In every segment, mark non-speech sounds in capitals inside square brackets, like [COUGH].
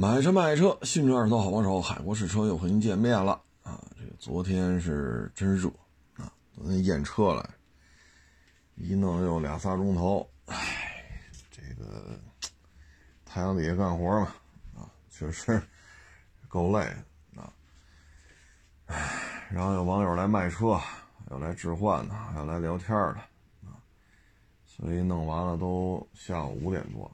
买车卖车，新车二手好帮手，海阔试车又和您见面了啊！这个昨天是真热啊，昨天验车来，一弄又俩仨钟头，唉，这个太阳底下干活嘛，啊，确实够累的啊，唉，然后有网友来卖车，要来置换的，还要来聊天的啊，所以弄完了都下午五点多。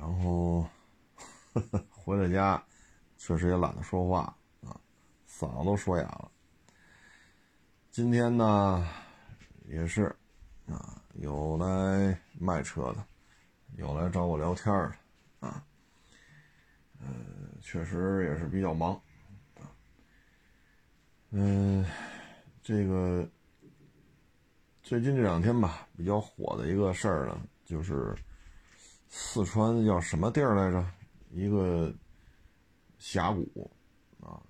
然后 [LAUGHS] 回了家，确实也懒得说话啊，嗓子都说哑了。今天呢，也是啊，有来卖车的，有来找我聊天的啊，呃，确实也是比较忙啊。嗯，这个最近这两天吧，比较火的一个事儿呢，就是。四川叫什么地儿来着？一个峡谷啊，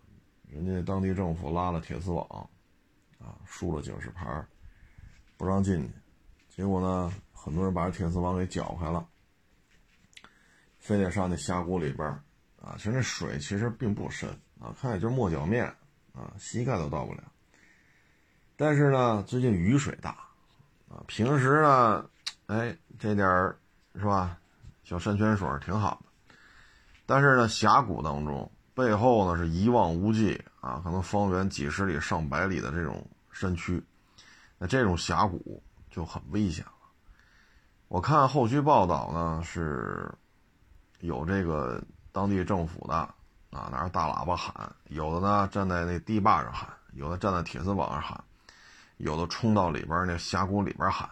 人家当地政府拉了铁丝网啊，竖了警示牌，不让进去。结果呢，很多人把这铁丝网给搅开了，非得上那峡谷里边啊。其实那水其实并不深啊，看也就是没脚面啊，膝盖都到不了。但是呢，最近雨水大啊，平时呢，哎，这点儿是吧？叫山泉水挺好的，但是呢，峡谷当中背后呢是一望无际啊，可能方圆几十里、上百里的这种山区，那这种峡谷就很危险了。我看后续报道呢，是有这个当地政府的啊，拿着大喇叭喊，有的呢站在那堤坝上喊，有的站在铁丝网上喊，有的冲到里边那峡谷里边喊，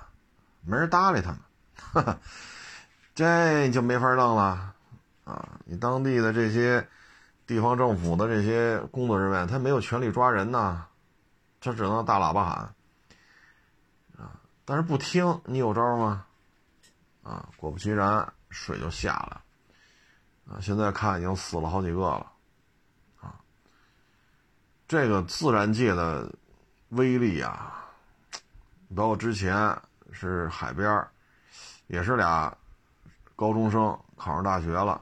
没人搭理他们。哈哈。这就没法弄了，啊！你当地的这些地方政府的这些工作人员，他没有权利抓人呐，他只能大喇叭喊，啊！但是不听，你有招吗？啊！果不其然，水就下了，啊！现在看已经死了好几个了，啊！这个自然界的威力啊，包括之前是海边也是俩。高中生考上大学了，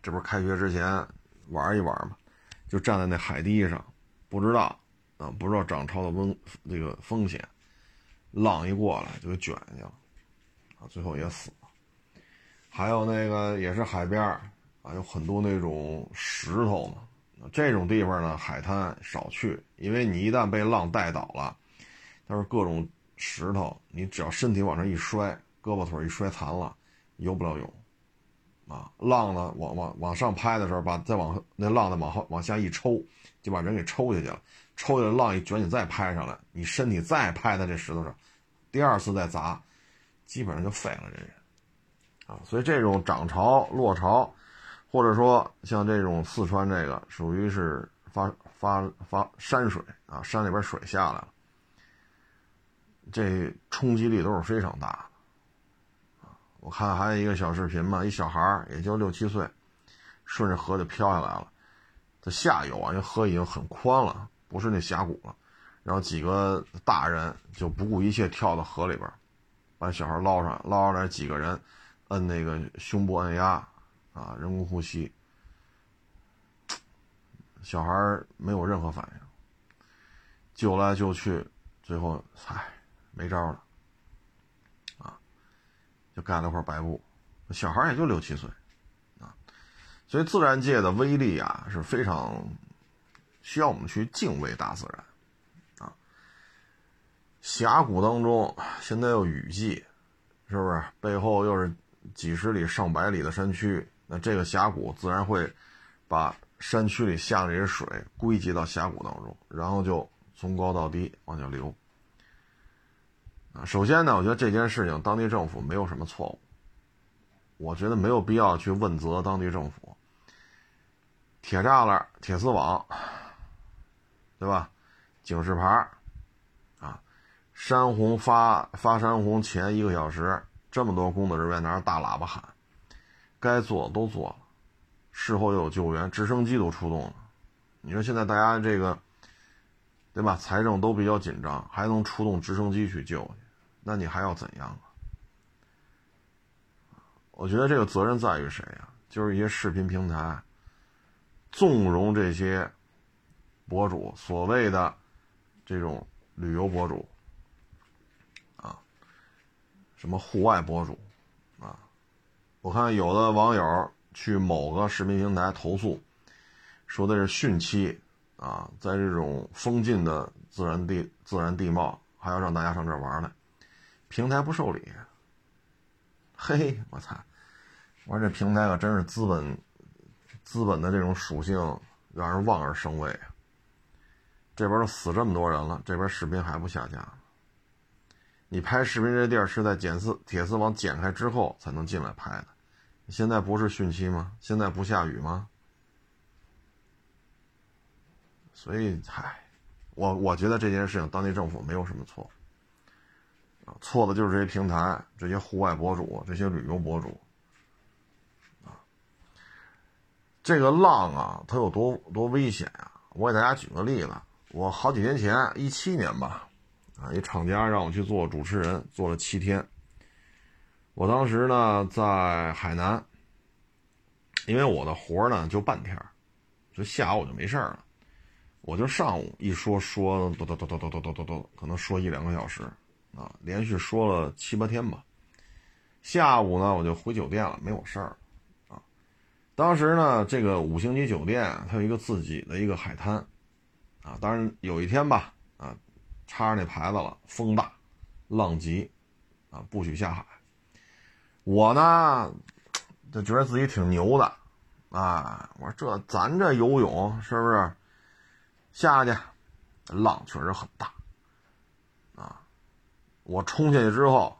这不是开学之前玩一玩吗？就站在那海堤上，不知道啊，不知道涨潮的风这个风险，浪一过来就给卷下去了，啊，最后也死了。还有那个也是海边啊，有很多那种石头呢，这种地方呢海滩少去，因为你一旦被浪带倒了，它是各种石头，你只要身体往上一摔，胳膊腿一摔残了。游不了泳，啊，浪呢往往往上拍的时候，把再往那浪呢往后往下一抽，就把人给抽下去了。抽下来浪一卷，你再拍上来，你身体再拍在这石头上，第二次再砸，基本上就废了这人，啊，所以这种涨潮落潮，或者说像这种四川这个，属于是发发发山水啊，山里边水下来了，这冲击力都是非常大的。我看还有一个小视频嘛，一小孩儿也就六七岁，顺着河就飘下来了。它下游啊，因为河已经很宽了，不是那峡谷了。然后几个大人就不顾一切跳到河里边，把小孩捞上来，捞上来几个人，摁那个胸部按压，啊，人工呼吸。小孩没有任何反应，救来救去，最后唉，没招了。盖了块白布，小孩也就六七岁，啊，所以自然界的威力啊是非常需要我们去敬畏大自然，啊，峡谷当中现在又雨季，是不是？背后又是几十里、上百里的山区，那这个峡谷自然会把山区里下的这些水归集到峡谷当中，然后就从高到低往下流。啊，首先呢，我觉得这件事情当地政府没有什么错误，我觉得没有必要去问责当地政府。铁栅栏、铁丝网，对吧？警示牌啊，山洪发发山洪前一个小时，这么多工作人员拿着大喇叭喊，该做的都做了，事后又有救援，直升机都出动了。你说现在大家这个，对吧？财政都比较紧张，还能出动直升机去救？那你还要怎样啊？我觉得这个责任在于谁呀？就是一些视频平台，纵容这些博主，所谓的这种旅游博主，啊，什么户外博主，啊，我看有的网友去某个视频平台投诉，说的是汛期，啊，在这种封禁的自然地自然地貌，还要让大家上这玩来，平台不受理。嘿，我操！我说这平台可真是资本，资本的这种属性让人望而生畏啊。这边都死这么多人了，这边视频还不下架。你拍视频这地儿是在剪丝铁丝网剪开之后才能进来拍的，现在不是汛期吗？现在不下雨吗？所以，嗨，我我觉得这件事情当地政府没有什么错。啊，错的就是这些平台、这些户外博主、这些旅游博主，啊，这个浪啊，它有多多危险啊！我给大家举个例子，我好几年前，一七年吧，啊，一厂家让我去做主持人，做了七天。我当时呢在海南，因为我的活呢就半天，就下午就没事了，我就上午一说说，嘟嘟嘟嘟嘟嘟嘟嘟嘟，可能说一两个小时。啊，连续说了七八天吧。下午呢，我就回酒店了，没有事儿。啊，当时呢，这个五星级酒店它有一个自己的一个海滩。啊，当然有一天吧，啊，插着那牌子了，风大，浪急，啊，不许下海。我呢，就觉得自己挺牛的，啊，我说这咱这游泳是不是下去，浪确实很大啊。我冲下去之后，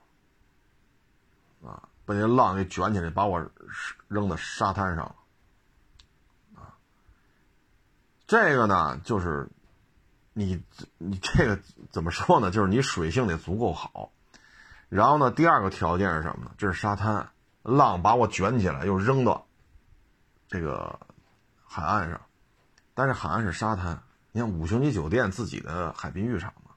啊，被那浪给卷起来，把我扔到沙滩上了，啊，这个呢，就是你你这个怎么说呢？就是你水性得足够好，然后呢，第二个条件是什么呢？这是沙滩，浪把我卷起来又扔到这个海岸上，但是海岸是沙滩，你看五星级酒店自己的海滨浴场嘛。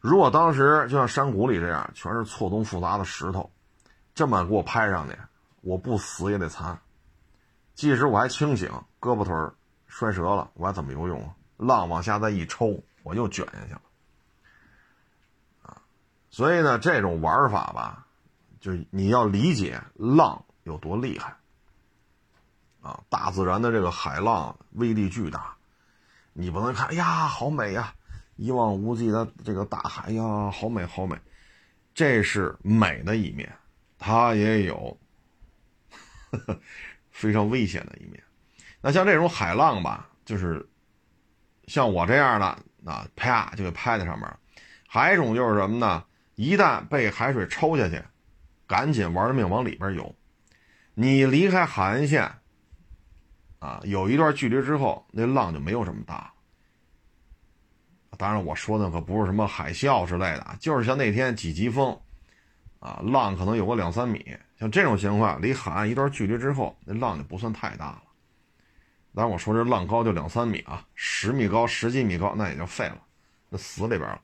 如果当时就像山谷里这样，全是错综复杂的石头，这么给我拍上去，我不死也得残。即使我还清醒，胳膊腿摔折了，我还怎么游泳啊？浪往下再一抽，我又卷下去了。啊，所以呢，这种玩法吧，就你要理解浪有多厉害。啊，大自然的这个海浪威力巨大，你不能看，哎呀，好美呀。一望无际的这个大海呀，好美好美，这是美的一面，它也有 [LAUGHS] 非常危险的一面。那像这种海浪吧，就是像我这样的啊，啪就给拍在上面。还一种就是什么呢？一旦被海水抽下去，赶紧玩命往里边游。你离开海岸线啊，有一段距离之后，那浪就没有这么大。当然，我说的可不是什么海啸之类的，就是像那天几级风，啊，浪可能有个两三米，像这种情况，离海岸一段距离之后，那浪就不算太大了。当然，我说这浪高就两三米啊，十米高、十几米高，那也就废了，那死里边了。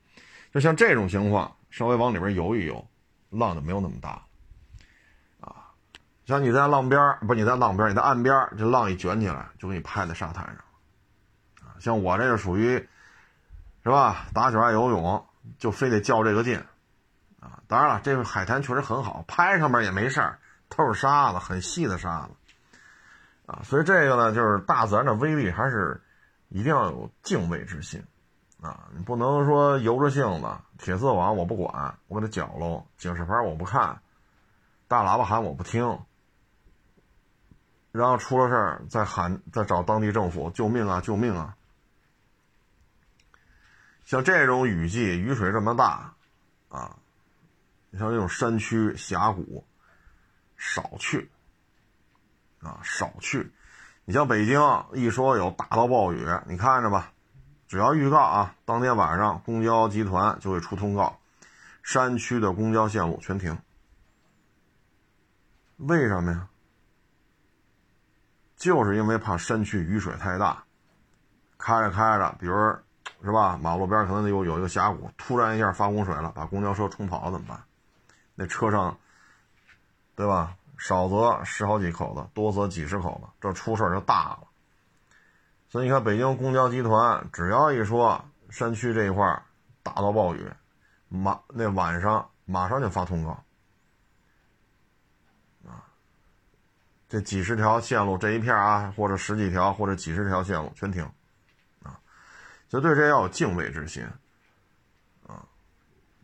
就像这种情况，稍微往里边游一游，浪就没有那么大，像你在浪边不你在浪边你在岸边这浪一卷起来，就给你拍在沙滩上，啊，像我这个属于。是吧？打小爱游泳，就非得较这个劲，啊！当然了，这个海滩确实很好，拍上面也没事儿，都是沙子，很细的沙子，啊！所以这个呢，就是大自然的威力，还是一定要有敬畏之心，啊！你不能说由着性子，铁丝网我不管，我给它绞喽，警示牌我不看，大喇叭喊我不听，然后出了事儿再喊，再找当地政府救命啊，救命啊！像这种雨季，雨水这么大，啊，你像这种山区峡谷，少去，啊，少去。你像北京，一说有大到暴雨，你看着吧，只要预告啊，当天晚上公交集团就会出通告，山区的公交线路全停。为什么呀？就是因为怕山区雨水太大，开着开着，比如。是吧？马路边可能有有一个峡谷，突然一下发洪水了，把公交车冲跑了怎么办？那车上，对吧？少则十好几口子，多则几十口子，这出事就大了。所以你看，北京公交集团只要一说山区这一块大到暴雨，马那晚上马上就发通告，这几十条线路这一片啊，或者十几条或者几十条线路全停，啊，就对这要有敬畏之心，啊，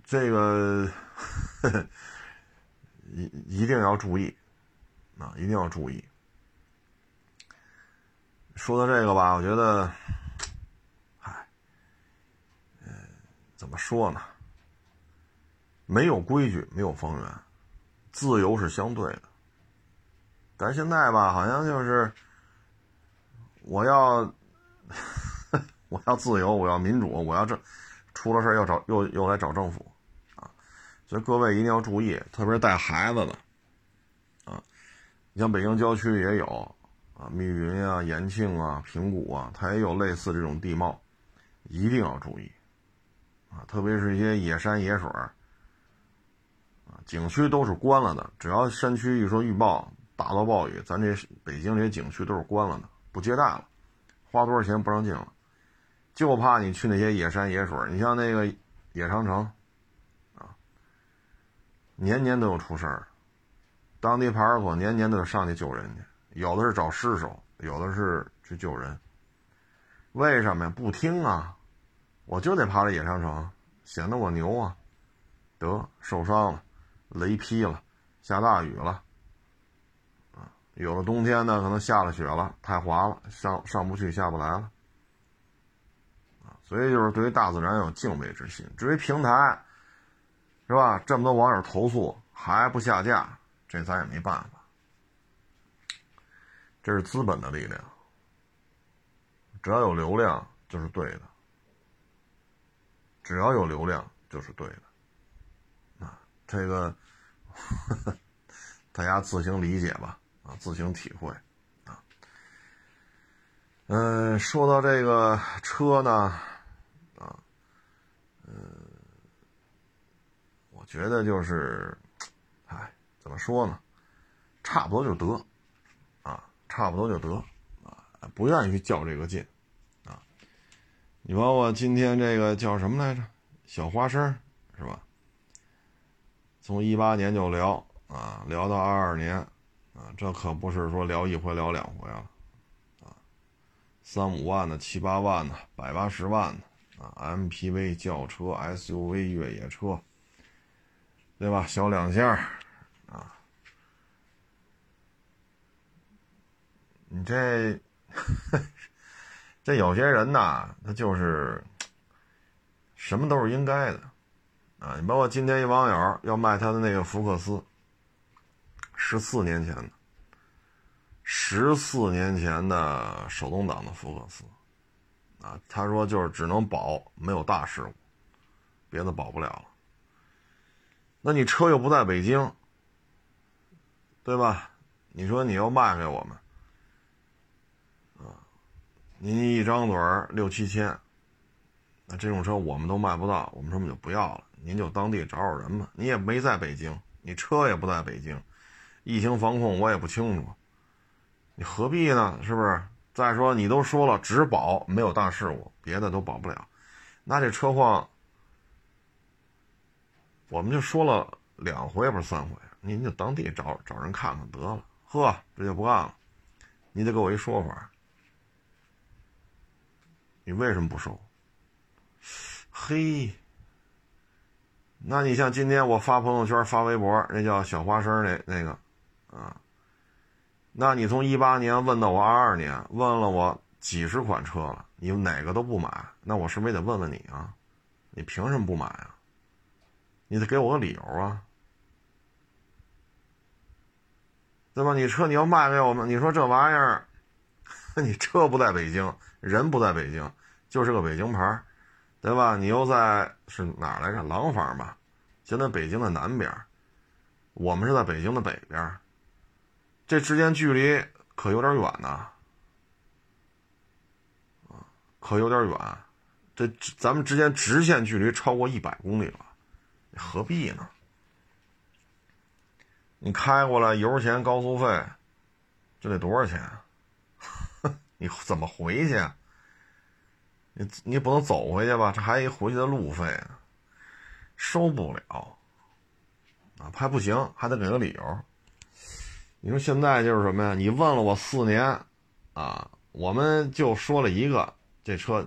这个 [LAUGHS] 一一定要注意，啊，一定要注意。说到这个吧，我觉得，唉，嗯，怎么说呢？没有规矩，没有方圆，自由是相对的。但现在吧，好像就是我要 [LAUGHS] 我要自由，我要民主，我要这出了事要找又又来找政府啊！所以各位一定要注意，特别是带孩子的啊，你像北京郊区也有。啊，密云啊，延庆啊，平谷啊，它也有类似这种地貌，一定要注意啊！特别是一些野山野水啊，景区都是关了的。只要山区一说预报大到暴雨，咱这北京这些景区都是关了的，不接待了，花多少钱不让进了，就怕你去那些野山野水。你像那个野长城啊，年年都有出事儿，当地派出所年年都得上去救人去。有的是找尸首，有的是去救人。为什么呀？不听啊！我就得爬这野长城，显得我牛啊！得受伤了，雷劈了，下大雨了，有的冬天呢，可能下了雪了，太滑了，上上不去，下不来了，所以就是对于大自然有敬畏之心。至于平台，是吧？这么多网友投诉还不下架，这咱也没办法。这是资本的力量，只要有流量就是对的，只要有流量就是对的，啊，这个 [LAUGHS] 大家自行理解吧，啊，自行体会，啊，嗯，说到这个车呢，啊，嗯，我觉得就是，哎，怎么说呢，差不多就得。啊差不多就得啊，不愿意去较这个劲啊。你包括今天这个叫什么来着？小花生是吧？从一八年就聊啊，聊到二二年啊，这可不是说聊一回聊两回啊啊，三五万的、七八万的、百八十万的啊，MPV 轿车、SUV 越野车，对吧？小两厢。啊你这，[LAUGHS] 这有些人呐，他就是什么都是应该的啊！你包括今天一网友要卖他的那个福克斯，十四年前的，十四年前的手动挡的福克斯啊，他说就是只能保没有大事故，别的保不了了。那你车又不在北京，对吧？你说你要卖给我们？啊您一张嘴六七千，那这种车我们都卖不到，我们说我们就不要了。您就当地找找人吧。你也没在北京，你车也不在北京，疫情防控我也不清楚，你何必呢？是不是？再说你都说了只保没有大事故，别的都保不了，那这车况我们就说了两回不是三回，您就当地找找人看看得了。呵，这就不干了，你得给我一说法。你为什么不收？嘿，那你像今天我发朋友圈、发微博，那叫小花生那那个，啊，那你从一八年问到我二二年，问了我几十款车了，你哪个都不买，那我是不是也得问问你啊？你凭什么不买啊？你得给我个理由啊，对吧？你车你要卖给我们，你说这玩意儿，[LAUGHS] 你车不在北京，人不在北京。就是个北京牌对吧？你又在是哪来着？廊坊吧，现在北京的南边我们是在北京的北边这之间距离可有点远呐，可有点远，这咱们之间直线距离超过一百公里了，何必呢？你开过来油钱、高速费，这得多少钱？[LAUGHS] 你怎么回去？你你不能走回去吧？这还一回去的路费，收不了啊！还不行，还得给个理由。你说现在就是什么呀？你问了我四年，啊，我们就说了一个，这车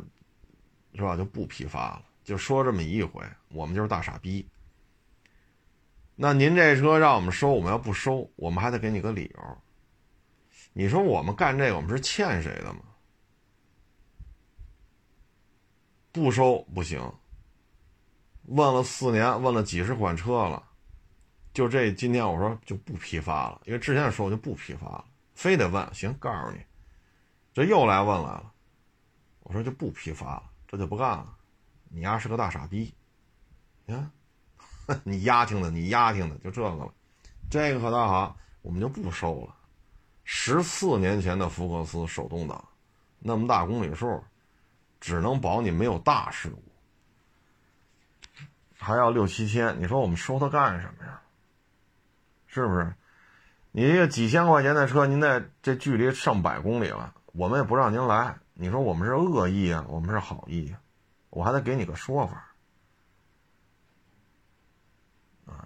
是吧就不批发了，就说这么一回，我们就是大傻逼。那您这车让我们收，我们要不收，我们还得给你个理由。你说我们干这个，我们是欠谁的吗？不收不行。问了四年，问了几十款车了，就这今天我说就不批发了，因为之前说我就不批发了，非得问行，告诉你，这又来问来了，我说就不批发了，这就不干了。你丫是个大傻逼，你看。[LAUGHS] 你丫听的，你丫听的，就这个了。这个可倒好，我们就不收了。十四年前的福克斯手动挡，那么大公里数，只能保你没有大事故，还要六七千。你说我们收它干什么呀？是不是？你一个几千块钱的车，您在这距离上百公里了，我们也不让您来。你说我们是恶意啊，我们是好意，我还得给你个说法。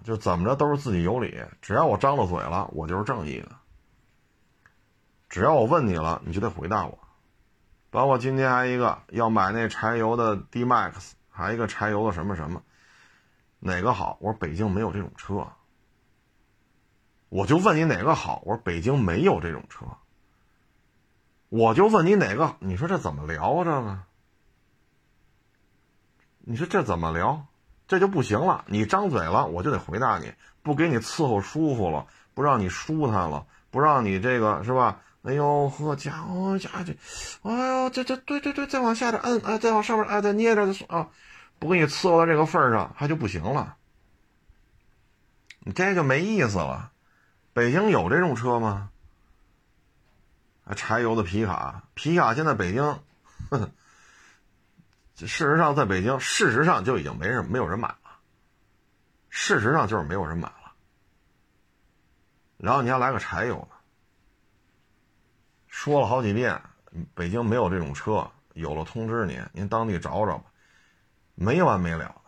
就怎么着都是自己有理，只要我张了嘴了，我就是正义的。只要我问你了，你就得回答我。包括今天还一个要买那柴油的 D Max，还一个柴油的什么什么，哪个好？我说北京没有这种车。我就问你哪个好？我说北京没有这种车。我就问你哪个？你说这怎么聊啊？这个？你说这怎么聊？这就不行了，你张嘴了，我就得回答你，不给你伺候舒服了，不让你舒坦了，不让你这个是吧？哎呦呵，家伙家这，哎呦这这对对对，再往下点摁，哎，再往上面哎，再捏着啊，不给你伺候到这个份上，还就不行了。你这就没意思了。北京有这种车吗？啊，柴油的皮卡，皮卡现在北京，哼。事实上，在北京，事实上就已经没人、没有人买了。事实上就是没有人买了。然后你还来个柴油的，说了好几遍，北京没有这种车，有了通知你，您当地找找吧，没完没了的。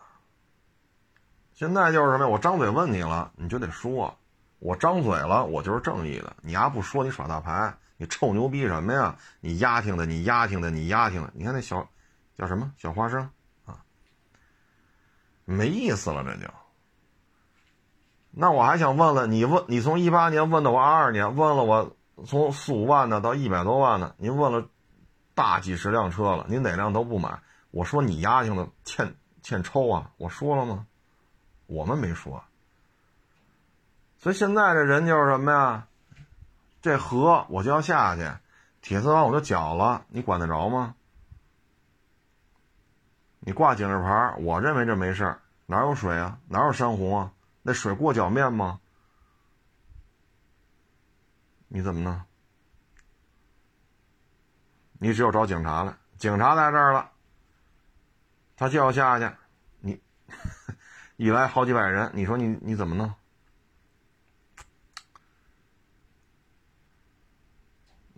现在就是什么呀？我张嘴问你了，你就得说，我张嘴了，我就是正义的。你丫不说，你耍大牌，你臭牛逼什么呀？你丫听的，你丫听的，你丫听的，你看那小。叫什么小花生啊？没意思了，这就。那我还想问了，你问你从一八年问到我二二年，问了我从四五万的到一百多万的，您问了大几十辆车了，您哪辆都不买？我说你丫挺的欠欠抽啊！我说了吗？我们没说。所以现在这人就是什么呀？这河我就要下去，铁丝网我就绞了，你管得着吗？你挂警示牌，我认为这没事儿，哪有水啊？哪有山洪啊？那水过脚面吗？你怎么弄？你只有找警察了，警察在这儿了，他就要下去，你 [LAUGHS] 一来好几百人，你说你你怎么弄？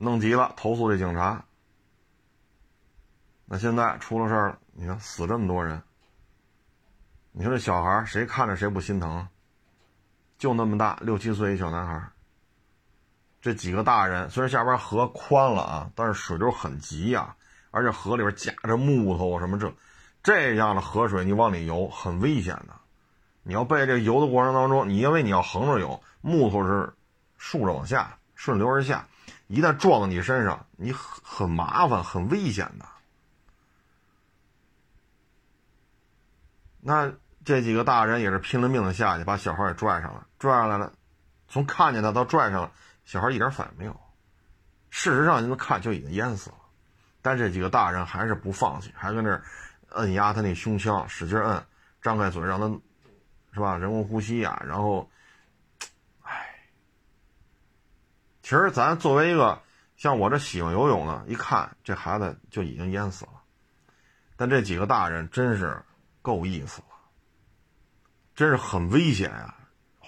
弄急了投诉这警察，那现在出了事儿了。你看死这么多人，你说这小孩谁看着谁不心疼？就那么大，六七岁一小男孩。这几个大人虽然下边河宽了啊，但是水流很急呀，而且河里边夹着木头什么这，这样的河水你往里游很危险的。你要被这游的过程当中，你因为你要横着游，木头是竖着往下顺流而下，一旦撞到你身上，你很很麻烦，很危险的。那这几个大人也是拼了命的下去，把小孩给拽上了，拽上来了，从看见他到拽上了，小孩一点反应没有。事实上，你们看就已经淹死了，但这几个大人还是不放弃，还搁那摁压他那胸腔，使劲摁，张开嘴让他，是吧？人工呼吸呀，然后，唉，其实咱作为一个像我这喜欢游泳的，一看这孩子就已经淹死了，但这几个大人真是。够意思了，真是很危险啊！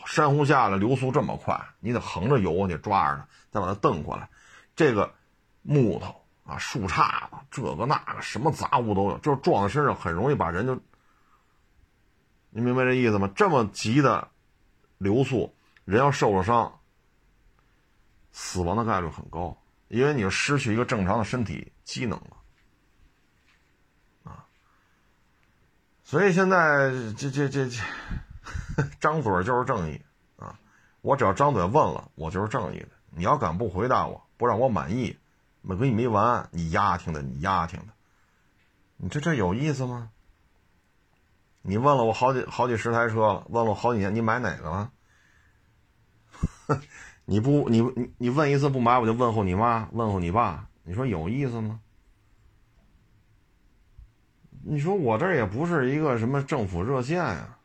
山洪下来流速这么快，你得横着游过去抓着它，再把它蹬过来。这个木头啊、树杈子，这个那个什么杂物都有，就是撞在身上很容易把人就，你明白这意思吗？这么急的流速，人要受了伤，死亡的概率很高，因为你失去一个正常的身体机能了。啊所以现在这这这这，张嘴就是正义啊！我只要张嘴问了，我就是正义的。你要敢不回答我，不让我满意，我跟你没完！你丫挺的，你丫挺的，你这这有意思吗？你问了我好几好几十台车了，问了我好几年，你买哪个了？[LAUGHS] 你不你你你问一次不买，我就问候你妈，问候你爸，你说有意思吗？你说我这也不是一个什么政府热线呀，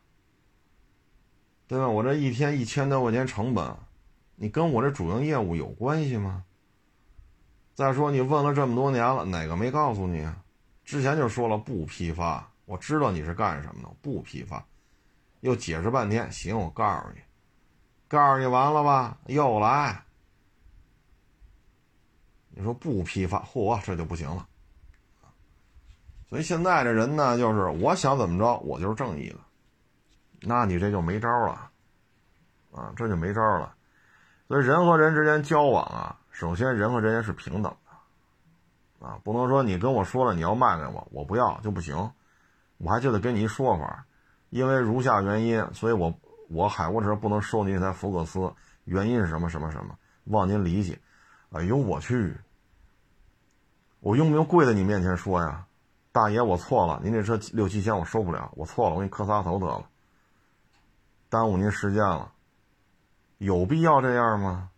对吧？我这一天一千多块钱成本，你跟我这主营业务有关系吗？再说你问了这么多年了，哪个没告诉你？之前就说了不批发，我知道你是干什么的，不批发，又解释半天。行，我告诉你，告诉你完了吧？又来，你说不批发，嚯，这就不行了。所以现在这人呢，就是我想怎么着，我就是正义的，那你这就没招了，啊，这就没招了。所以人和人之间交往啊，首先人和人是平等的，啊，不能说你跟我说了你要卖给我，我不要就不行，我还就得给你一说法，因为如下原因，所以我我海沃车不能收你这台福克斯，原因是什么什么什么，望您理解。哎呦我去，我用不用跪在你面前说呀？大爷，我错了，您这车六七千我收不了，我错了，我给你磕仨头得了，耽误您时间了，有必要这样吗？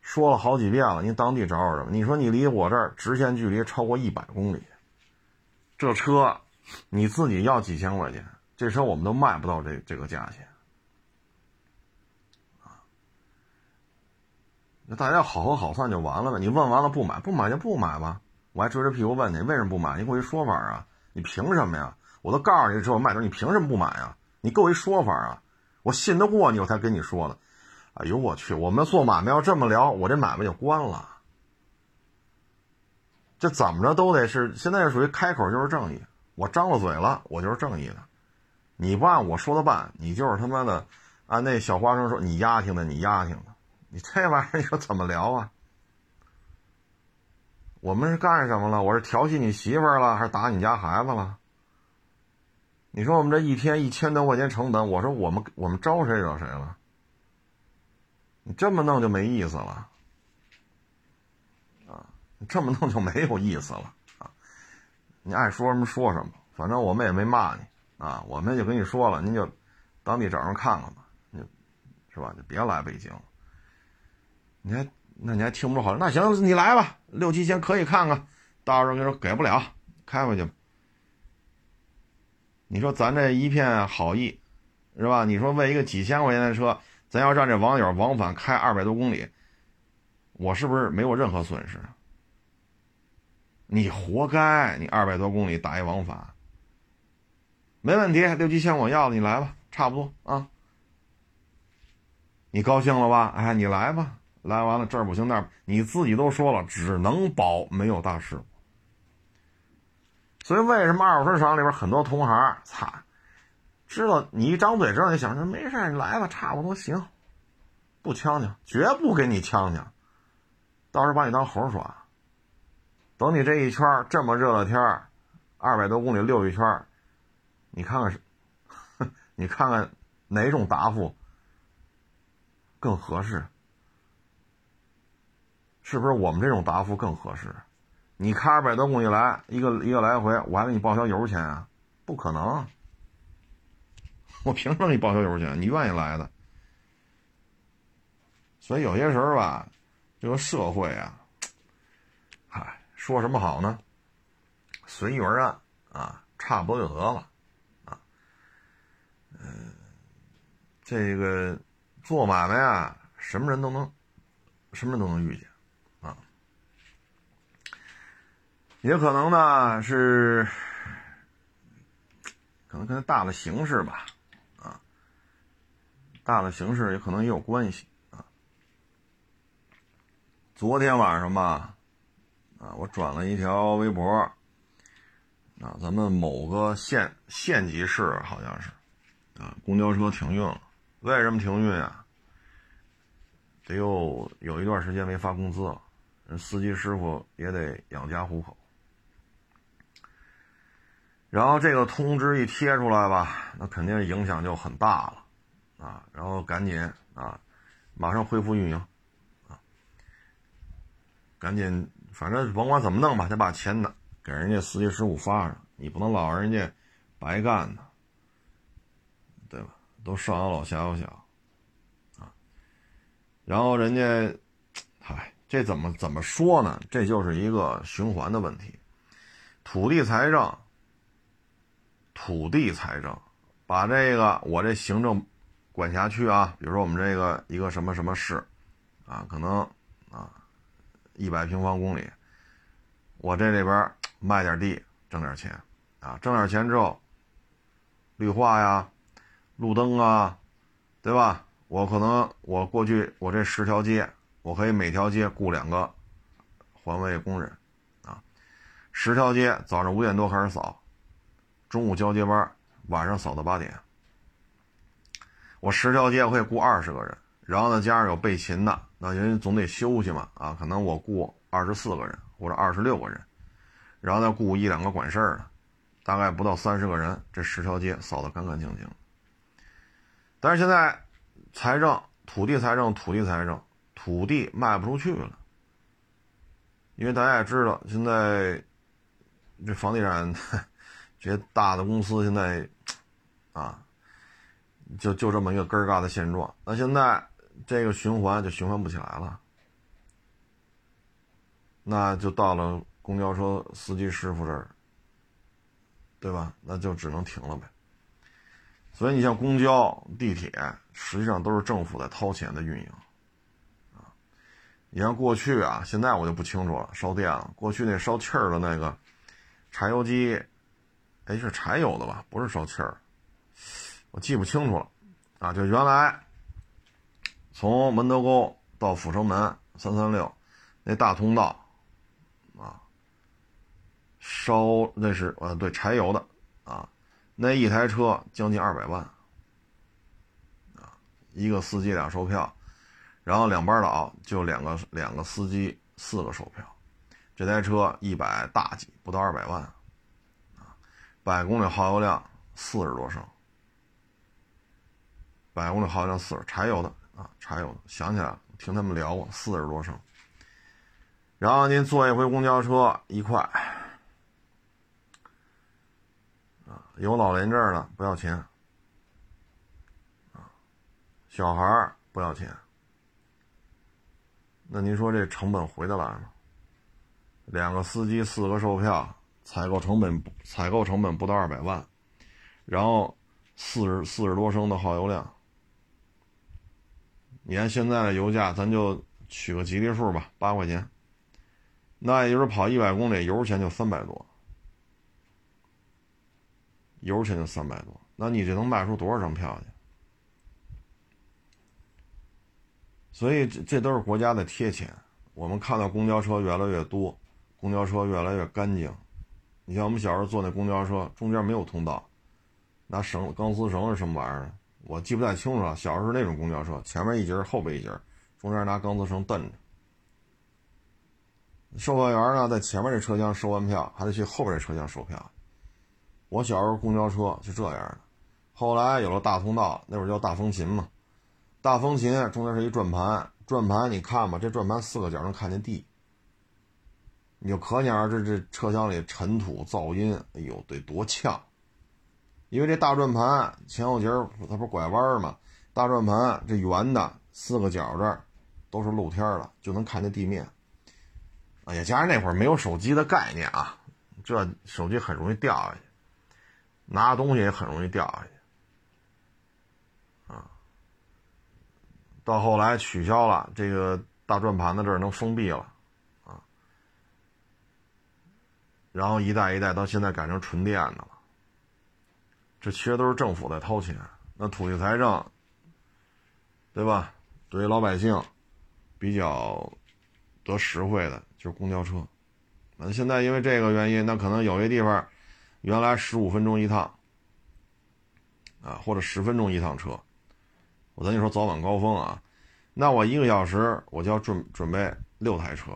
说了好几遍了，您当地找找去吧。你说你离我这儿直线距离超过一百公里，这车你自己要几千块钱，这车我们都卖不到这这个价钱，啊，那大家好合好散就完了呗。你问完了不买，不买就不买吧。我还追着屁股问你为什么不买？你给我一说法啊！你凭什么呀？我都告诉你之后卖的，你凭什么不买啊？你给我一说法啊！我信得过你，我才跟你说的。哎呦我去！我们做买卖要这么聊，我这买卖就关了。这怎么着都得是现在是属于开口就是正义，我张了嘴了，我就是正义的。你不按我说的办，你就是他妈的按那小花生说你丫挺的，你丫挺的，你这玩意儿你说怎么聊啊？我们是干什么了？我是调戏你媳妇儿了，还是打你家孩子了？你说我们这一天一千多块钱成本，我说我们我们招谁惹谁了？你这么弄就没意思了，啊，你这么弄就没有意思了啊！你爱说什么说什么，反正我们也没骂你啊，我们就跟你说了，您就当地找人看看吧，你是吧？就别来北京，你还。那你还听不着好？那行，你来吧，六七千可以看看。到时候跟你说给不了，开回去。你说咱这一片好意，是吧？你说为一个几千块钱的车，咱要让这网友往返开二百多公里，我是不是没有任何损失？你活该，你二百多公里打一往返，没问题，六七千我要了，你来吧，差不多啊。你高兴了吧？哎，你来吧。来完了，这儿不行那儿，你自己都说了，只能保没有大事。所以为什么二手车厂里边很多同行，操，知道你一张嘴之后就想着没事你来吧，差不多行，不呛呛，绝不给你呛呛，到时候把你当猴耍。等你这一圈这么热的天，二百多公里溜一圈你看看是，你看看哪种答复更合适？是不是我们这种答复更合适？你开二百多公里来一个一个来回，我还给你报销油钱啊？不可能！我凭什么给你报销油钱？你愿意来的。所以有些时候吧，这个社会啊，嗨，说什么好呢？随遇而安啊，差不多就得了。嗯，这个做买卖啊，什么人都能，什么人都能遇见。啊也可能呢是，可能跟大的形势吧，啊，大的形势也可能也有关系啊。昨天晚上吧，啊，我转了一条微博，啊，咱们某个县县级市好像是，啊，公交车停运了。为什么停运啊？得有有一段时间没发工资了，人司机师傅也得养家糊口。然后这个通知一贴出来吧，那肯定影响就很大了，啊，然后赶紧啊，马上恢复运营，啊，赶紧，反正甭管怎么弄吧，得把钱拿给人家司机师傅发上，你不能老让人家白干呢，都上有老下有小，啊，然后人家，嗨，这怎么怎么说呢？这就是一个循环的问题，土地财政。土地财政，把这个我这行政管辖区啊，比如说我们这个一个什么什么市，啊，可能啊一百平方公里，我这里边卖点地挣点钱，啊，挣点钱之后，绿化呀、路灯啊，对吧？我可能我过去我这十条街，我可以每条街雇两个环卫工人，啊，十条街早上五点多开始扫。中午交接班，晚上扫到八点。我十条街我可以雇二十个人，然后呢加上有备勤的，那人总得休息嘛啊，可能我雇二十四个人或者二十六个人，然后再雇一两个管事儿的，大概不到三十个人，这十条街扫得干干净净。但是现在财政土地财政土地财政土地卖不出去了，因为大家也知道现在这房地产。[LAUGHS] 这些大的公司现在，啊，就就这么一个根儿嘎的现状。那现在这个循环就循环不起来了，那就到了公交车司机师傅这儿，对吧？那就只能停了呗。所以你像公交、地铁，实际上都是政府在掏钱的运营，啊，你像过去啊，现在我就不清楚了，烧电了。过去那烧气儿的那个柴油机。哎，是柴油的吧？不是烧气儿，我记不清楚了。啊，就原来从门头沟到阜成门三三六那大通道，啊，烧那是呃对柴油的啊，那一台车将近二百万，啊，一个司机俩售票，然后两班倒就两个两个司机四个售票，这台车一百大几不到二百万。百公里耗油量四十多升，百公里耗油量四十，柴油的啊，柴油的。想起来了，听他们聊过，四十多升。然后您坐一回公交车一块，啊，有老年证的不要钱，小孩不要钱。那您说这成本回得来吗？两个司机，四个售票。采购成本采购成本不到二百万，然后四十四十多升的耗油量。你看现在的油价，咱就取个吉利数吧，八块钱，那也就是跑一百公里，油钱就三百多，油钱就三百多，那你这能卖出多少张票去？所以这这都是国家的贴钱。我们看到公交车越来越多，公交车越来越干净。你像我们小时候坐那公交车，中间没有通道，拿绳钢丝绳是什么玩意儿？我记不太清楚了。小时候那种公交车，前面一节，后边一节，中间拿钢丝绳蹬着。售票员呢，在前面这车厢收完票，还得去后边这车厢收票。我小时候公交车是这样的，后来有了大通道，那会儿叫大风琴嘛。大风琴中间是一转盘，转盘你看吧，这转盘四个角能看见地。你就可想而知，这车厢里尘土噪音，哎呦，得多呛！因为这大转盘前后节它不是拐弯吗？大转盘这圆的四个角这儿都是露天的，就能看见地面。哎呀，加上那会儿没有手机的概念啊，这手机很容易掉下去，拿东西也很容易掉下去。啊，到后来取消了这个大转盘的这儿能封闭了。啊然后一代一代到现在改成纯电的了，这其实都是政府在掏钱。那土地财政对吧？对于老百姓比较得实惠的就是公交车。那现在因为这个原因，那可能有些地方原来十五分钟一趟。啊，或者十分钟一趟车，我跟你说早晚高峰啊，那我一个小时我就要准准备六台车。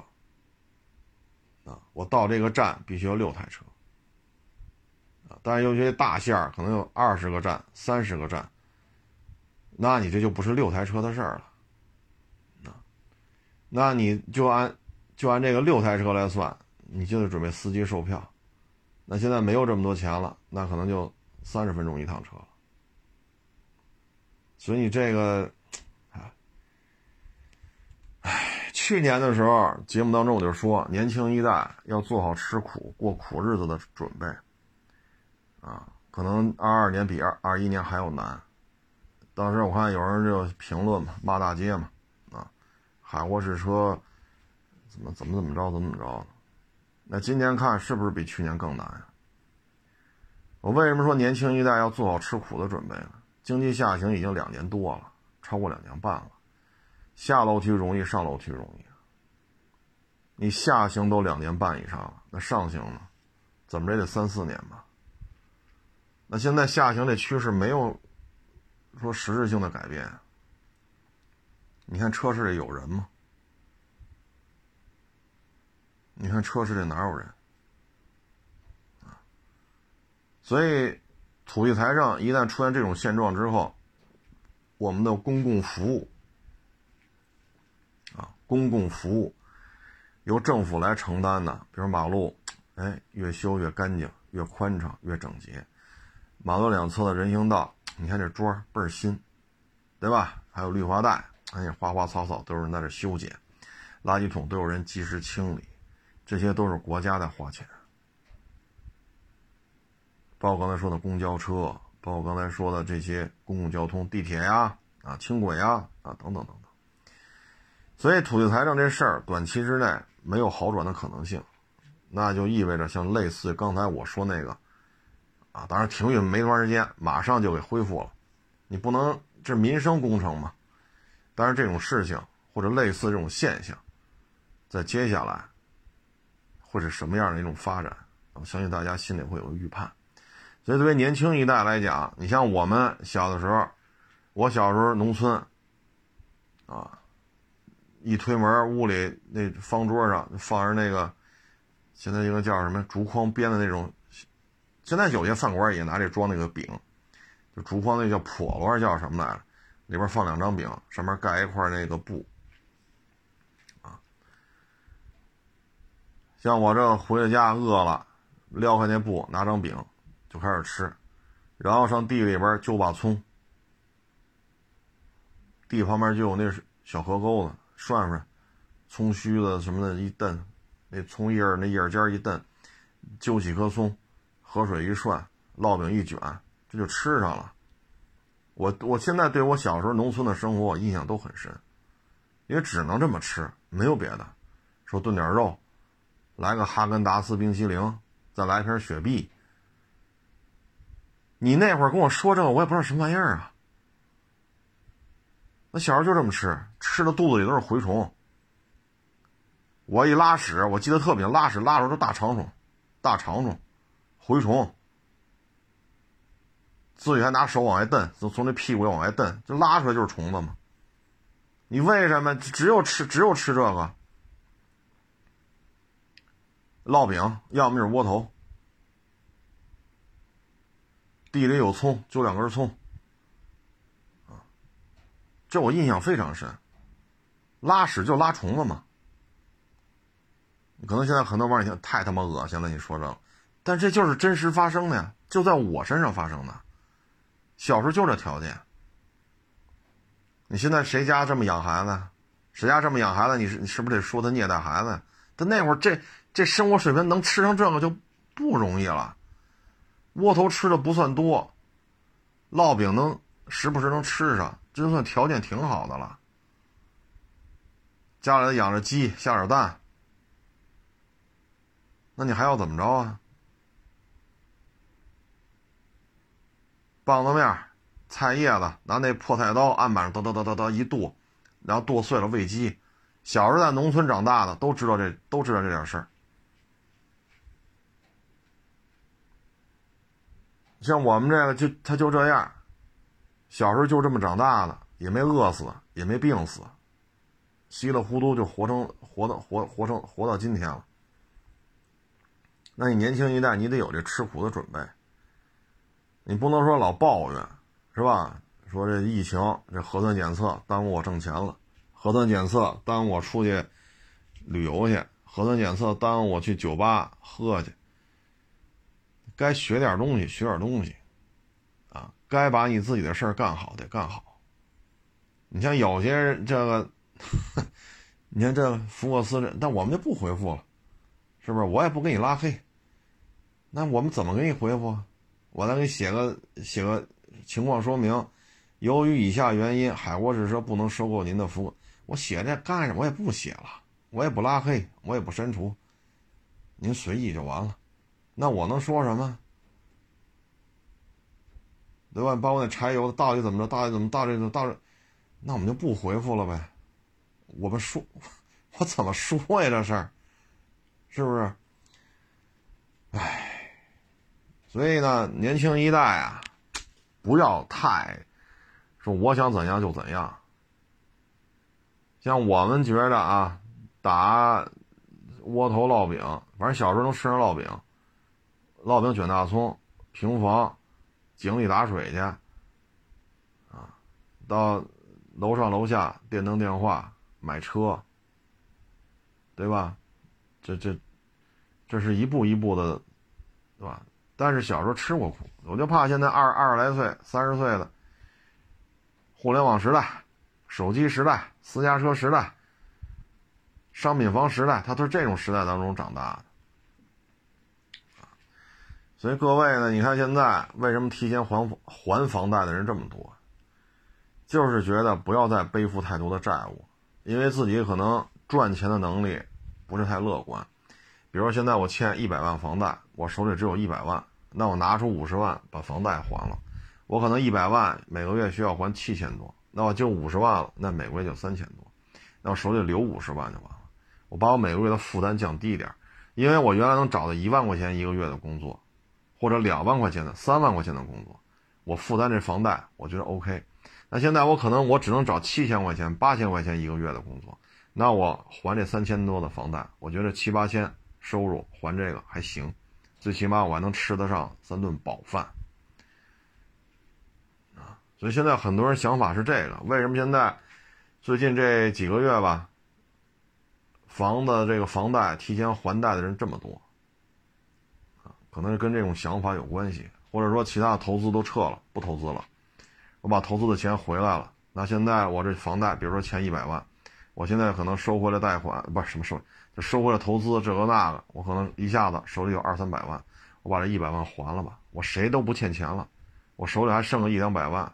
啊，我到这个站必须要六台车。啊，但是有些大线可能有二十个站、三十个站，那你这就不是六台车的事儿了。啊，那你就按就按这个六台车来算。你就得准备司机售票，那现在没有这么多钱了，那可能就三十分钟一趟车了。所以你这个，哎，去年的时候节目当中我就说，年轻一代要做好吃苦、过苦日子的准备，啊，可能二二年比二二一年还要难。当时我看有人就评论嘛，骂大街嘛，啊，海沃士车怎么怎么怎么着，怎么怎么着。那今年看是不是比去年更难呀？我为什么说年轻一代要做好吃苦的准备呢？经济下行已经两年多了，超过两年半了，下楼梯容易，上楼梯容易。你下行都两年半以上了，那上行呢？怎么着也得三四年吧。那现在下行这趋势没有说实质性的改变。你看车市里有人吗？你看车市里哪有人？所以土地财政一旦出现这种现状之后，我们的公共服务啊，公共服务由政府来承担的，比如马路，哎，越修越干净，越宽敞，越整洁。马路两侧的人行道，你看这桌倍儿新，对吧？还有绿化带，哎，花花草草都有人在这修剪，垃圾桶都有人及时清理。这些都是国家在花钱，包括刚才说的公交车，包括刚才说的这些公共交通，地铁呀、啊轻轨呀、啊等等等等。所以土地财政这事儿短期之内没有好转的可能性，那就意味着像类似刚才我说那个，啊，当然停运没多长时间，马上就给恢复了。你不能这民生工程嘛？但是这种事情或者类似这种现象，在接下来。会是什么样的一种发展？我相信大家心里会有预判。所以，作为年轻一代来讲，你像我们小的时候，我小时候农村，啊，一推门，屋里那方桌上放着那个，现在应该叫什么竹筐编的那种，现在有些饭馆也拿这装那个饼，就竹筐那叫笸箩叫什么来着？里边放两张饼，上面盖一块那个布。像我这回了家饿了，撩开那布，拿张饼就开始吃，然后上地里边揪把葱，地旁边就有那小河沟子，涮涮，葱须子什么的，一蹬，那葱叶那叶尖一蹬，揪几颗葱，河水一涮，烙饼一卷，这就吃上了。我我现在对我小时候农村的生活我印象都很深，因为只能这么吃，没有别的，说炖点肉。来个哈根达斯冰淇淋，再来瓶雪碧。你那会儿跟我说这个，我也不知道什么玩意儿啊。那小时候就这么吃，吃的肚子里都是蛔虫。我一拉屎，我记得特别，拉屎拉出都大长虫，大长虫，蛔虫。自己还拿手往外蹬，从从这屁股往外蹬，就拉出来就是虫子嘛。你为什么只有吃只有吃这个？烙饼，要么就是窝头。地里有葱，就两根葱。这我印象非常深。拉屎就拉虫子嘛。可能现在很多网友太他妈恶心了，你说这，但这就是真实发生的呀，就在我身上发生的。小时候就这条件。你现在谁家这么养孩子？谁家这么养孩子？你是你是不是得说他虐待孩子？他那会儿这。这生活水平能吃上这个就不容易了。窝头吃的不算多，烙饼能时不时能吃上，这就算条件挺好的了。家里养着鸡下点蛋，那你还要怎么着啊？棒子面菜叶子，拿那破菜刀案板上叨叨叨叨叨一剁，然后剁碎了喂鸡。小时候在农村长大的都知道这都知道这点事儿。像我们这个就他就这样，小时候就这么长大的，也没饿死，也没病死，稀里糊涂就活成活到活活成活到今天了。那你年轻一代，你得有这吃苦的准备。你不能说老抱怨，是吧？说这疫情，这核酸检测耽误我挣钱了，核酸检测耽误我出去旅游去，核酸检测耽误我去酒吧喝去。该学点东西，学点东西，啊，该把你自己的事儿干好得干好。你像有些人这个，[LAUGHS] 你看这福克斯这，但我们就不回复了，是不是？我也不给你拉黑，那我们怎么给你回复？我再给你写个写个情况说明，由于以下原因，海沃士车不能收购您的服务。我写这干什么？我也不写了，我也不拉黑，我也不删除，您随意就完了。那我能说什么？对吧？包括那柴油到底怎么着？到底怎么到这个到这？那我们就不回复了呗。我们说，我怎么说呀？这事儿是不是？唉，所以呢，年轻一代啊，不要太说我想怎样就怎样。像我们觉着啊，打窝头烙饼，反正小时候能吃上烙饼。烙饼卷大葱，平房，井里打水去，啊，到楼上楼下电灯电话买车，对吧？这这，这是一步一步的，对吧？但是小时候吃过苦，我就怕现在二二十来岁、三十岁的，互联网时代、手机时代、私家车时代、商品房时代，他都是这种时代当中长大的。所以各位呢，你看现在为什么提前还还房贷的人这么多？就是觉得不要再背负太多的债务，因为自己可能赚钱的能力不是太乐观。比如说现在我欠一百万房贷，我手里只有一百万，那我拿出五十万把房贷还了，我可能一百万每个月需要还七千多，那我就五十万了，那每个月就三千多，那我手里留五十万就完了，我把我每个月的负担降低点，因为我原来能找到一万块钱一个月的工作。或者两万块钱的、三万块钱的工作，我负担这房贷，我觉得 OK。那现在我可能我只能找七千块钱、八千块钱一个月的工作，那我还这三千多的房贷，我觉得七八千收入还这个还行，最起码我还能吃得上三顿饱饭啊。所以现在很多人想法是这个，为什么现在最近这几个月吧，房子这个房贷提前还贷的人这么多？可能是跟这种想法有关系，或者说其他的投资都撤了，不投资了，我把投资的钱回来了。那现在我这房贷，比如说欠一百万，我现在可能收回了贷款，不是什么收，就收回了投资这个那个，我可能一下子手里有二三百万，我把这一百万还了吧，我谁都不欠钱了，我手里还剩个一两百万，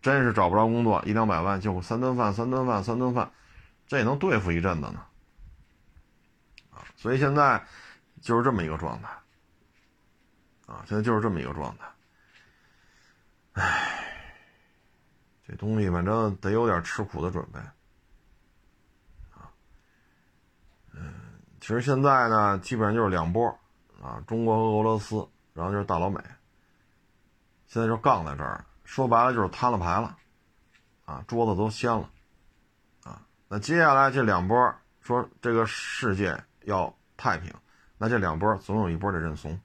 真是找不着工作，一两百万就三顿饭，三顿饭，三顿饭，这也能对付一阵子呢。啊，所以现在就是这么一个状态。啊，现在就是这么一个状态。唉，这东西反正得有点吃苦的准备。啊，嗯，其实现在呢，基本上就是两波，啊，中国和俄罗斯，然后就是大老美。现在就杠在这儿，说白了就是摊了牌了，啊，桌子都掀了，啊，那接下来这两波说这个世界要太平，那这两波总有一波得认怂。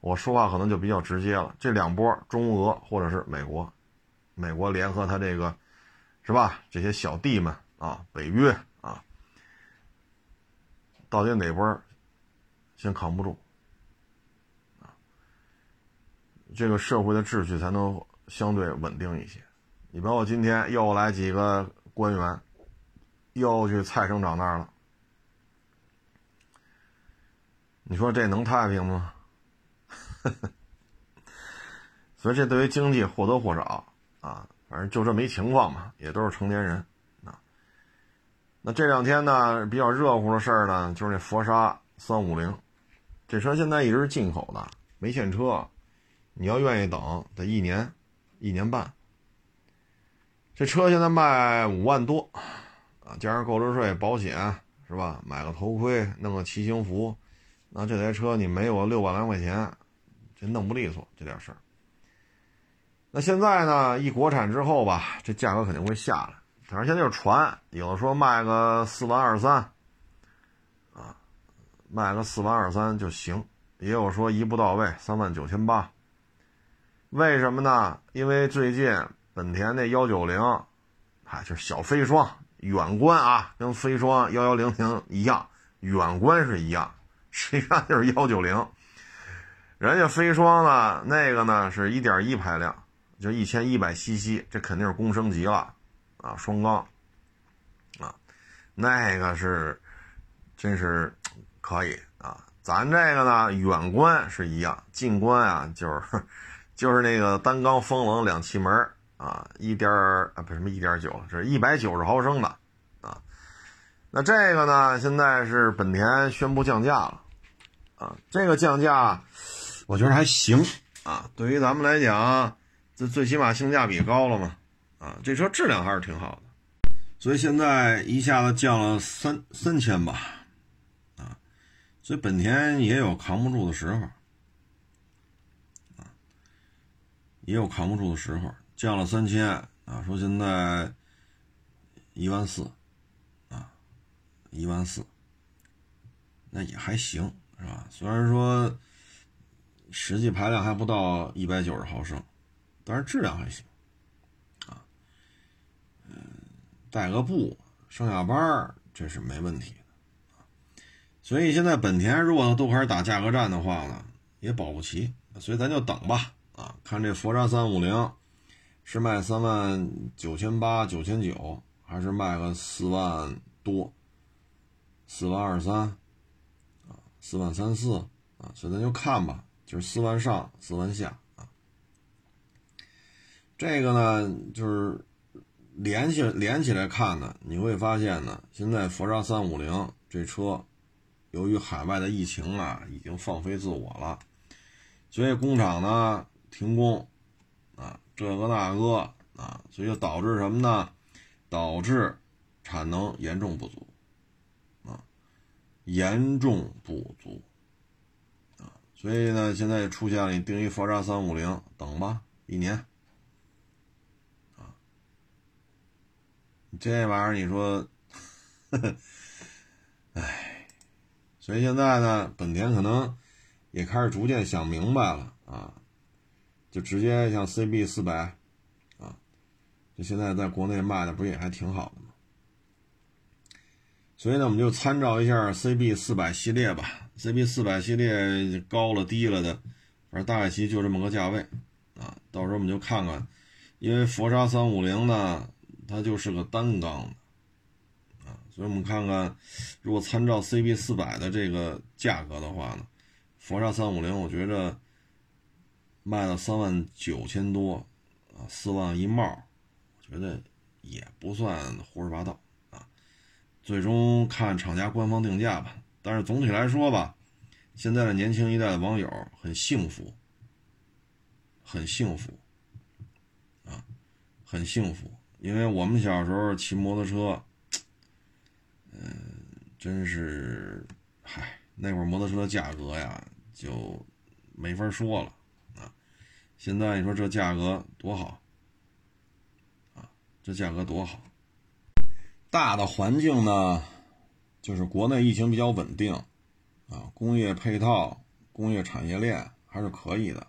我说话可能就比较直接了，这两波中俄或者是美国，美国联合他这个，是吧？这些小弟们啊，北约啊，到底哪波先扛不住啊？这个社会的秩序才能相对稳定一些。你包括今天又来几个官员，又去蔡省长那儿了，你说这能太平吗？[LAUGHS] 所以这对于经济或多或少啊，反正就这么一情况嘛，也都是成年人啊。那这两天呢，比较热乎的事儿呢，就是那佛沙三五零，这车现在一直是进口的，没现车，你要愿意等，得一年一年半。这车现在卖五万多，啊，加上购置税、保险是吧？买个头盔，弄个骑行服，那这台车你没有六万来块钱，这弄不利索这点事儿。那现在呢，一国产之后吧，这价格肯定会下来。反正现在就是传，有的说卖个四万二三，啊，卖个四万二三就行；也有说一步到位三万九千八。为什么呢？因为最近。本田那幺九零，啊，就是小飞霜，远观啊，跟飞霜幺幺零零一样，远观是一样，实际上就是幺九零。人家飞双呢，那个呢是一点一排量，就一千一百 cc，这肯定是公升级了啊，双缸啊，那个是真是可以啊。咱这个呢，远观是一样，近观啊，就是就是那个单缸风冷两气门。啊，一点啊，不是什么一点九，是一百九十毫升的，啊，那这个呢，现在是本田宣布降价了，啊，这个降价，我觉得还行，啊，对于咱们来讲，这最起码性价比高了嘛，啊，这车质量还是挺好的，所以现在一下子降了三三千吧，啊，所以本田也有扛不住的时候，啊，也有扛不住的时候。降了三千啊，说现在一万四啊，一万四，那也还行是吧？虽然说实际排量还不到一百九十毫升，但是质量还行啊。嗯，带个布上下班这是没问题的所以现在本田如果都开始打价格战的话呢，也保不齐，所以咱就等吧啊，看这佛山三五零。是卖三万九千八、九千九，还是卖个四万多？四万二三，啊，四万三四，啊，所以咱就看吧，就是四万上、四万下啊。这个呢，就是连起连起来看呢，你会发现呢，现在佛山三五零这车，由于海外的疫情啊，已经放飞自我了，所以工厂呢停工啊。这个那个啊，所以导致什么呢？导致产能严重不足啊，严重不足，所以呢，现在出现了你定一佛山三五零，等吧，一年啊，这玩意儿你说，唉，所以现在呢，本田可能也开始逐渐想明白了啊。就直接像 CB 四百，啊，就现在在国内卖的不也还挺好的吗？所以呢，我们就参照一下 CB 四百系列吧。CB 四百系列高了低了的，反正大概其就这么个价位，啊，到时候我们就看看，因为佛沙三五零呢，它就是个单缸的，啊，所以我们看看，如果参照 CB 四百的这个价格的话呢，佛沙三五零，我觉着。卖了三万九千多，啊，四万一帽，我觉得也不算胡说八道啊。最终看厂家官方定价吧。但是总体来说吧，现在的年轻一代的网友很幸福，很幸福，啊，很幸福。因为我们小时候骑摩托车，嗯，真是，嗨，那会儿摩托车的价格呀，就没法说了啊。现在你说这价格多好啊！这价格多好。大的环境呢，就是国内疫情比较稳定啊，工业配套、工业产业链还是可以的。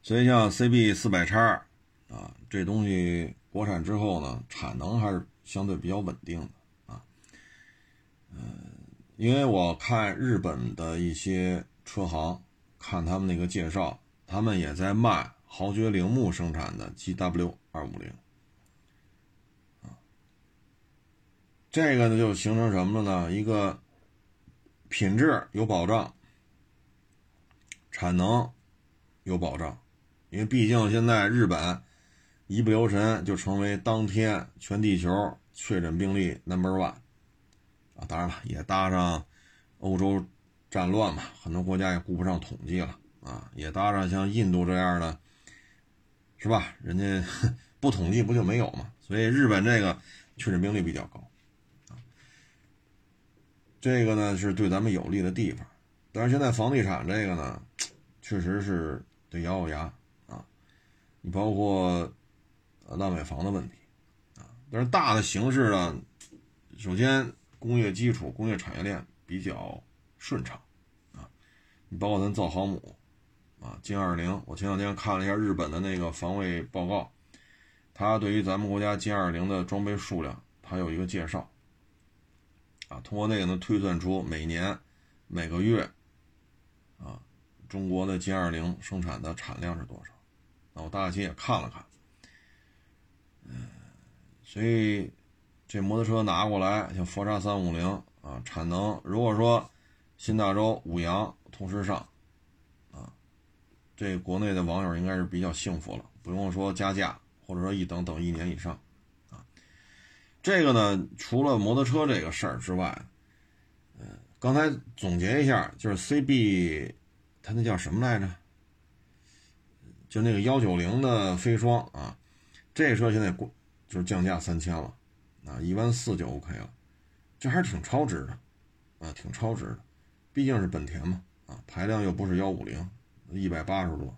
所以像 CB 四百叉啊，这东西国产之后呢，产能还是相对比较稳定的啊。嗯，因为我看日本的一些车行，看他们那个介绍。他们也在卖豪爵铃木生产的 GW 二五零，这个呢就形成什么了呢？一个品质有保障，产能有保障，因为毕竟现在日本一不留神就成为当天全地球确诊病例 number one，啊，当然了，也搭上欧洲战乱嘛，很多国家也顾不上统计了。啊，也搭上像印度这样的是吧？人家 [LAUGHS] 不统计不就没有嘛？所以日本这个确诊病例比较高，这个呢是对咱们有利的地方。但是现在房地产这个呢，[TSK] 确实是得咬咬牙啊，你包括烂尾房的问题啊，但是大的形势呢，首先工业基础、工业产业链比较顺畅啊，你包括咱造航母。啊，歼二零，我前两天看了一下日本的那个防卫报告，它对于咱们国家歼二零的装备数量，它有一个介绍。通过那个能推算出每年、每个月，啊，中国的歼二零生产的产量是多少？那我大体也看了看，嗯，所以这摩托车拿过来，像佛沙三五零啊，产能如果说新大洲、五羊同时上。啊这国内的网友应该是比较幸福了，不用说加价，或者说一等等一年以上，这个呢，除了摩托车这个事儿之外，嗯，刚才总结一下，就是 CB，它那叫什么来着？就那个幺九零的飞霜啊，这车现在过就是降价三千了，啊，一万四就 OK 了，这还是挺超值的，啊，挺超值的，毕竟是本田嘛，啊，排量又不是幺五零。一百八十多，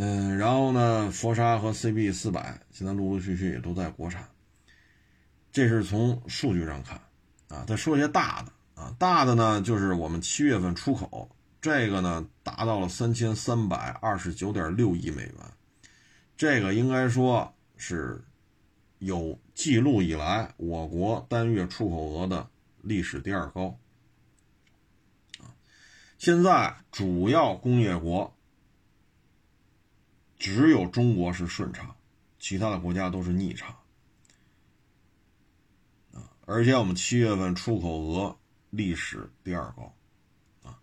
嗯，然后呢，佛沙和 CB 四百现在陆陆续续也都在国产，这是从数据上看，啊，再说一些大的，啊，大的呢就是我们七月份出口，这个呢达到了三千三百二十九点六亿美元，这个应该说是有记录以来我国单月出口额的历史第二高。现在主要工业国只有中国是顺差，其他的国家都是逆差啊！而且我们七月份出口额历史第二高啊，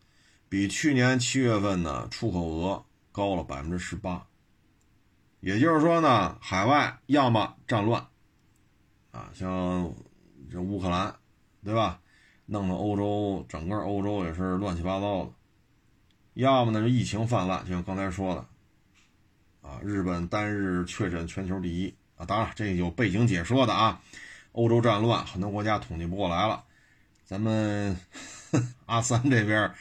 比去年七月份呢出口额高了百分之十八。也就是说呢，海外要么战乱啊，像这乌克兰，对吧？弄得欧洲整个欧洲也是乱七八糟的，要么呢是疫情泛滥，就像刚才说的，啊，日本单日确诊全球第一啊，当然这有背景解说的啊，欧洲战乱，很多国家统计不过来了，咱们 [LAUGHS] 阿三这边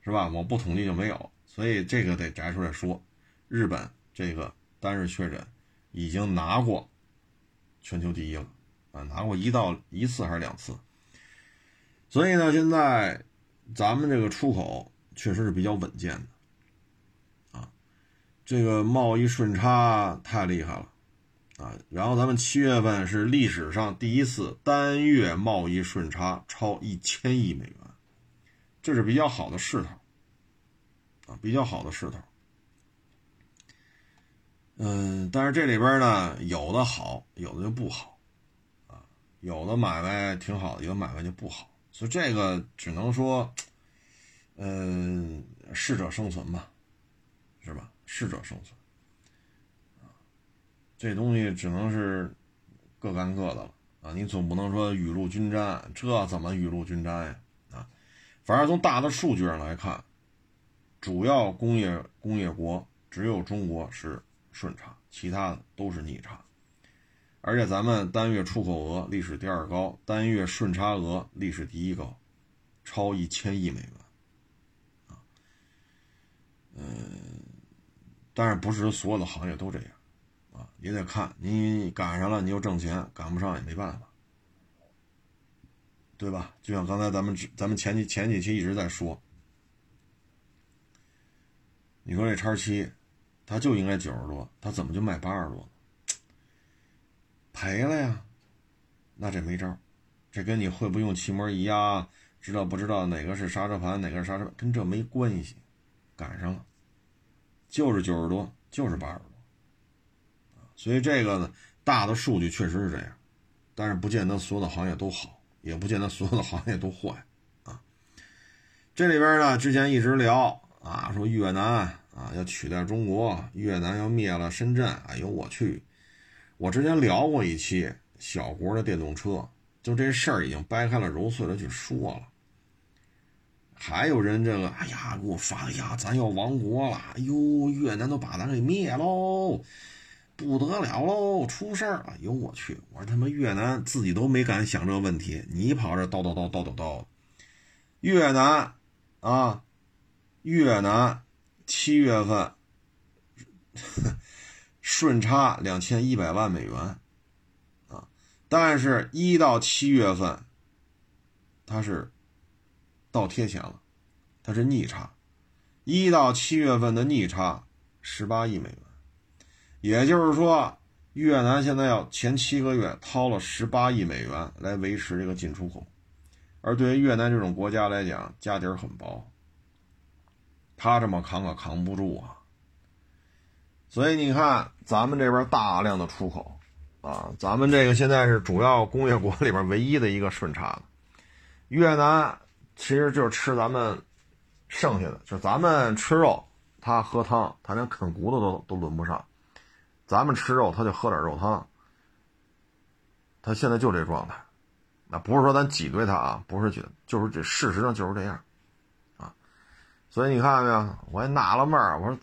是吧？我不统计就没有，所以这个得摘出来说，日本这个单日确诊已经拿过全球第一了啊，拿过一到一次还是两次。所以呢，现在咱们这个出口确实是比较稳健的，这个贸易顺差太厉害了，啊，然后咱们七月份是历史上第一次单月贸易顺差超一千亿美元，这是比较好的势头，啊，比较好的势头。嗯，但是这里边呢，有的好，有的就不好，啊，有的买卖挺好的，有的买卖就不好。所以这个只能说，嗯，适者生存吧，是吧？适者生存，这东西只能是各干各的了啊！你总不能说雨露均沾，这怎么雨露均沾呀？啊，反正从大的数据上来看，主要工业工业国只有中国是顺差，其他的都是逆差。而且咱们单月出口额历史第二高，单月顺差额历史第一高，超一千亿美元，啊，嗯，但是不是所有的行业都这样，啊，也得看你赶上了你就挣钱，赶不上也没办法，对吧？就像刚才咱们咱们前几前几期一直在说，你说这叉七，它就应该九十多，它怎么就卖八十多？赔了呀，那这没招这跟你会不会用气膜仪啊，知道不知道哪个是刹车盘，哪个是刹车盘，跟这没关系，赶上了，就是九十多，就是八十多，所以这个呢，大的数据确实是这样，但是不见得所有的行业都好，也不见得所有的行业都坏啊。这里边呢，之前一直聊啊，说越南啊要取代中国，越南要灭了深圳，哎呦我去。我之前聊过一期小国的电动车，就这事儿已经掰开了揉碎了去说了，还有人这个，哎呀，给我发，哎呀，咱要亡国了，哎呦，越南都把咱给灭喽，不得了喽，出事儿！哎呦，我去，我说他妈越南自己都没敢想这个问题，你跑这叨叨叨叨叨叨，越南啊，越南七月份顺差两千一百万美元啊，但是一到七月份它是。倒贴钱了，它是逆差，一到七月份的逆差十八亿美元，也就是说，越南现在要前七个月掏了十八亿美元来维持这个进出口，而对于越南这种国家来讲，家底儿很薄，他这么扛可扛不住啊。所以你看，咱们这边大量的出口啊，咱们这个现在是主要工业国里边唯一的一个顺差的，越南。其实就是吃咱们剩下的，就是咱们吃肉，他喝汤，他连啃骨头都都轮不上。咱们吃肉，他就喝点肉汤。他现在就这状态，那不是说咱挤兑他啊，不是挤，就是这事实上就是这样，啊。所以你看见没有？我也纳了闷儿，我说，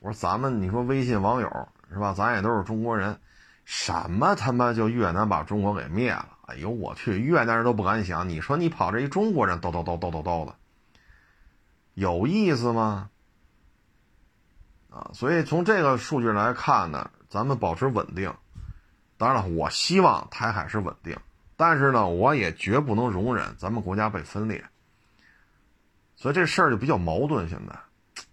我说咱们你说微信网友是吧？咱也都是中国人，什么他妈就越南把中国给灭了？哎呦我去，越南人都不敢想。你说你跑这一中国人叨叨叨叨叨叨的，有意思吗？啊，所以从这个数据来看呢，咱们保持稳定。当然了，我希望台海是稳定，但是呢，我也绝不能容忍咱们国家被分裂。所以这事儿就比较矛盾。现在，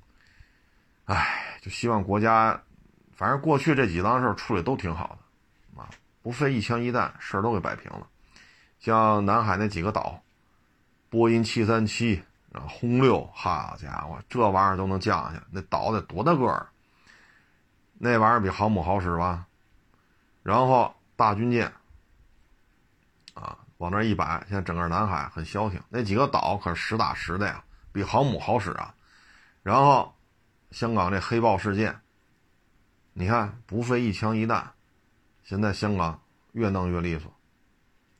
哎，就希望国家，反正过去这几档事处理都挺好的。不费一枪一弹，事儿都给摆平了。像南海那几个岛，波音七三七啊，轰六，好家伙，这玩意儿都能降下，那岛得多大个儿？那玩意儿比航母好使吧？然后大军舰啊，往那一摆，现在整个南海很消停。那几个岛可是实打实的呀，比航母好使啊。然后香港这黑豹事件，你看不费一枪一弹。现在香港越弄越利索，